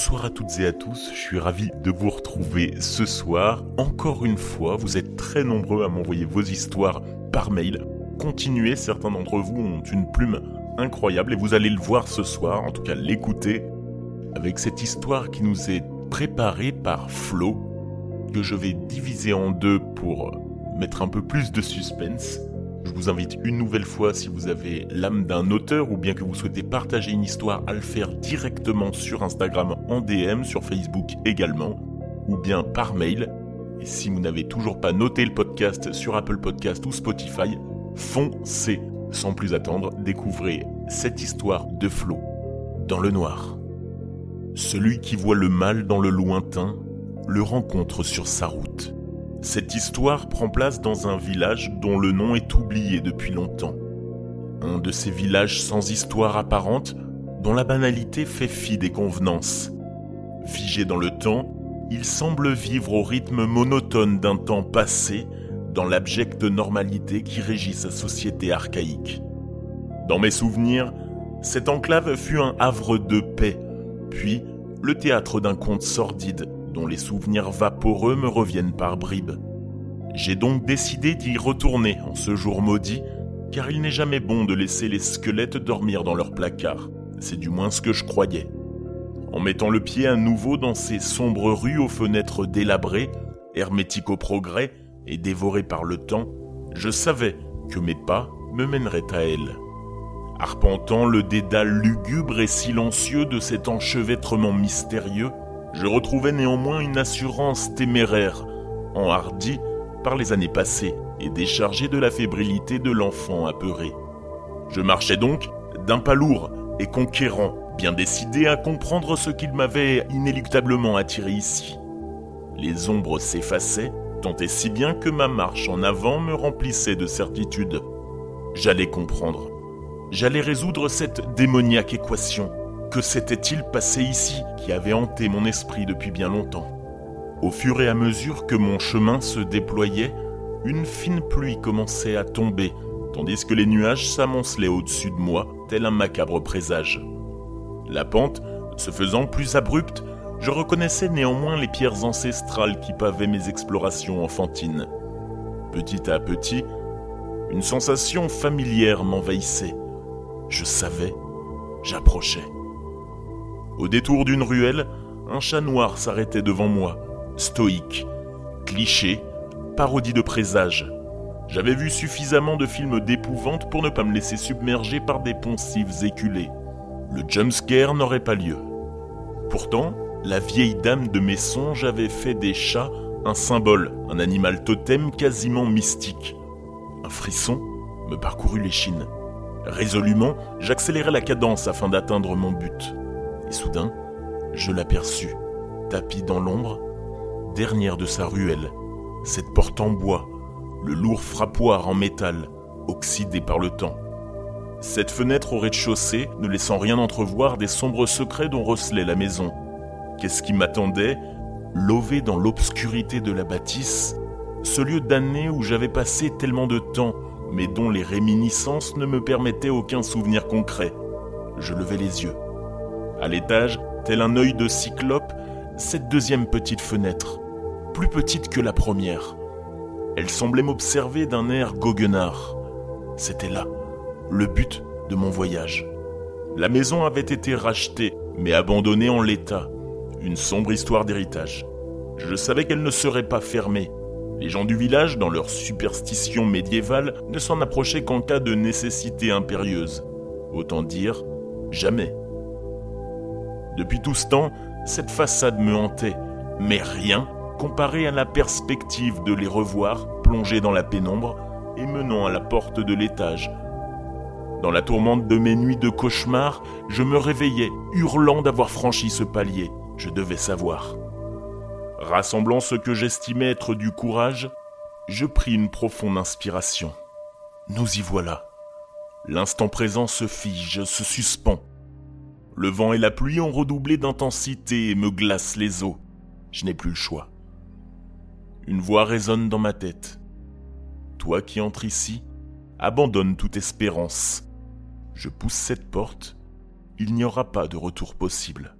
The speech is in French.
Bonsoir à toutes et à tous, je suis ravi de vous retrouver ce soir. Encore une fois, vous êtes très nombreux à m'envoyer vos histoires par mail. Continuez, certains d'entre vous ont une plume incroyable et vous allez le voir ce soir, en tout cas l'écouter, avec cette histoire qui nous est préparée par Flo, que je vais diviser en deux pour mettre un peu plus de suspense. Je vous invite une nouvelle fois, si vous avez l'âme d'un auteur ou bien que vous souhaitez partager une histoire, à le faire directement sur Instagram en DM, sur Facebook également, ou bien par mail. Et si vous n'avez toujours pas noté le podcast sur Apple Podcast ou Spotify, foncez. Sans plus attendre, découvrez cette histoire de Flo dans le noir. Celui qui voit le mal dans le lointain le rencontre sur sa route. Cette histoire prend place dans un village dont le nom est oublié depuis longtemps. Un de ces villages sans histoire apparente, dont la banalité fait fi des convenances. Figé dans le temps, il semble vivre au rythme monotone d'un temps passé, dans l'abjecte normalité qui régit sa société archaïque. Dans mes souvenirs, cette enclave fut un havre de paix, puis le théâtre d'un conte sordide dont les souvenirs vaporeux me reviennent par bribes. J'ai donc décidé d'y retourner en ce jour maudit, car il n'est jamais bon de laisser les squelettes dormir dans leur placard. C'est du moins ce que je croyais. En mettant le pied à nouveau dans ces sombres rues aux fenêtres délabrées, hermétiques au progrès et dévorées par le temps, je savais que mes pas me mèneraient à elle. Arpentant le dédale lugubre et silencieux de cet enchevêtrement mystérieux, je retrouvais néanmoins une assurance téméraire, enhardie par les années passées et déchargée de la fébrilité de l'enfant apeuré. Je marchais donc d'un pas lourd et conquérant, bien décidé à comprendre ce qu'il m'avait inéluctablement attiré ici. Les ombres s'effaçaient, tant et si bien que ma marche en avant me remplissait de certitude. J'allais comprendre. J'allais résoudre cette démoniaque équation. Que s'était-il passé ici qui avait hanté mon esprit depuis bien longtemps? Au fur et à mesure que mon chemin se déployait, une fine pluie commençait à tomber, tandis que les nuages s'amoncelaient au-dessus de moi, tel un macabre présage. La pente, se faisant plus abrupte, je reconnaissais néanmoins les pierres ancestrales qui pavaient mes explorations enfantines. Petit à petit, une sensation familière m'envahissait. Je savais, j'approchais. Au détour d'une ruelle, un chat noir s'arrêtait devant moi, stoïque, cliché, parodie de présage. J'avais vu suffisamment de films d'épouvante pour ne pas me laisser submerger par des poncifs éculés. Le jumpscare n'aurait pas lieu. Pourtant, la vieille dame de mes songes avait fait des chats un symbole, un animal totem quasiment mystique. Un frisson me parcourut l'échine. Résolument, j'accélérai la cadence afin d'atteindre mon but. Et soudain, je l'aperçus, tapis dans l'ombre, dernière de sa ruelle, cette porte en bois, le lourd frappoir en métal, oxydé par le temps. Cette fenêtre au rez-de-chaussée, ne laissant rien entrevoir des sombres secrets dont recelait la maison. Qu'est-ce qui m'attendait? Lové dans l'obscurité de la bâtisse, ce lieu damné où j'avais passé tellement de temps, mais dont les réminiscences ne me permettaient aucun souvenir concret. Je levai les yeux. À l'étage, tel un œil de cyclope, cette deuxième petite fenêtre, plus petite que la première. Elle semblait m'observer d'un air goguenard. C'était là, le but de mon voyage. La maison avait été rachetée, mais abandonnée en l'état. Une sombre histoire d'héritage. Je savais qu'elle ne serait pas fermée. Les gens du village, dans leur superstition médiévale, ne s'en approchaient qu'en cas de nécessité impérieuse. Autant dire, jamais. Depuis tout ce temps, cette façade me hantait, mais rien comparé à la perspective de les revoir plongés dans la pénombre et menant à la porte de l'étage. Dans la tourmente de mes nuits de cauchemar, je me réveillais, hurlant d'avoir franchi ce palier. Je devais savoir. Rassemblant ce que j'estimais être du courage, je pris une profonde inspiration. Nous y voilà. L'instant présent se fige, se suspend. Le vent et la pluie ont redoublé d'intensité et me glacent les os. Je n'ai plus le choix. Une voix résonne dans ma tête. Toi qui entres ici, abandonne toute espérance. Je pousse cette porte, il n'y aura pas de retour possible.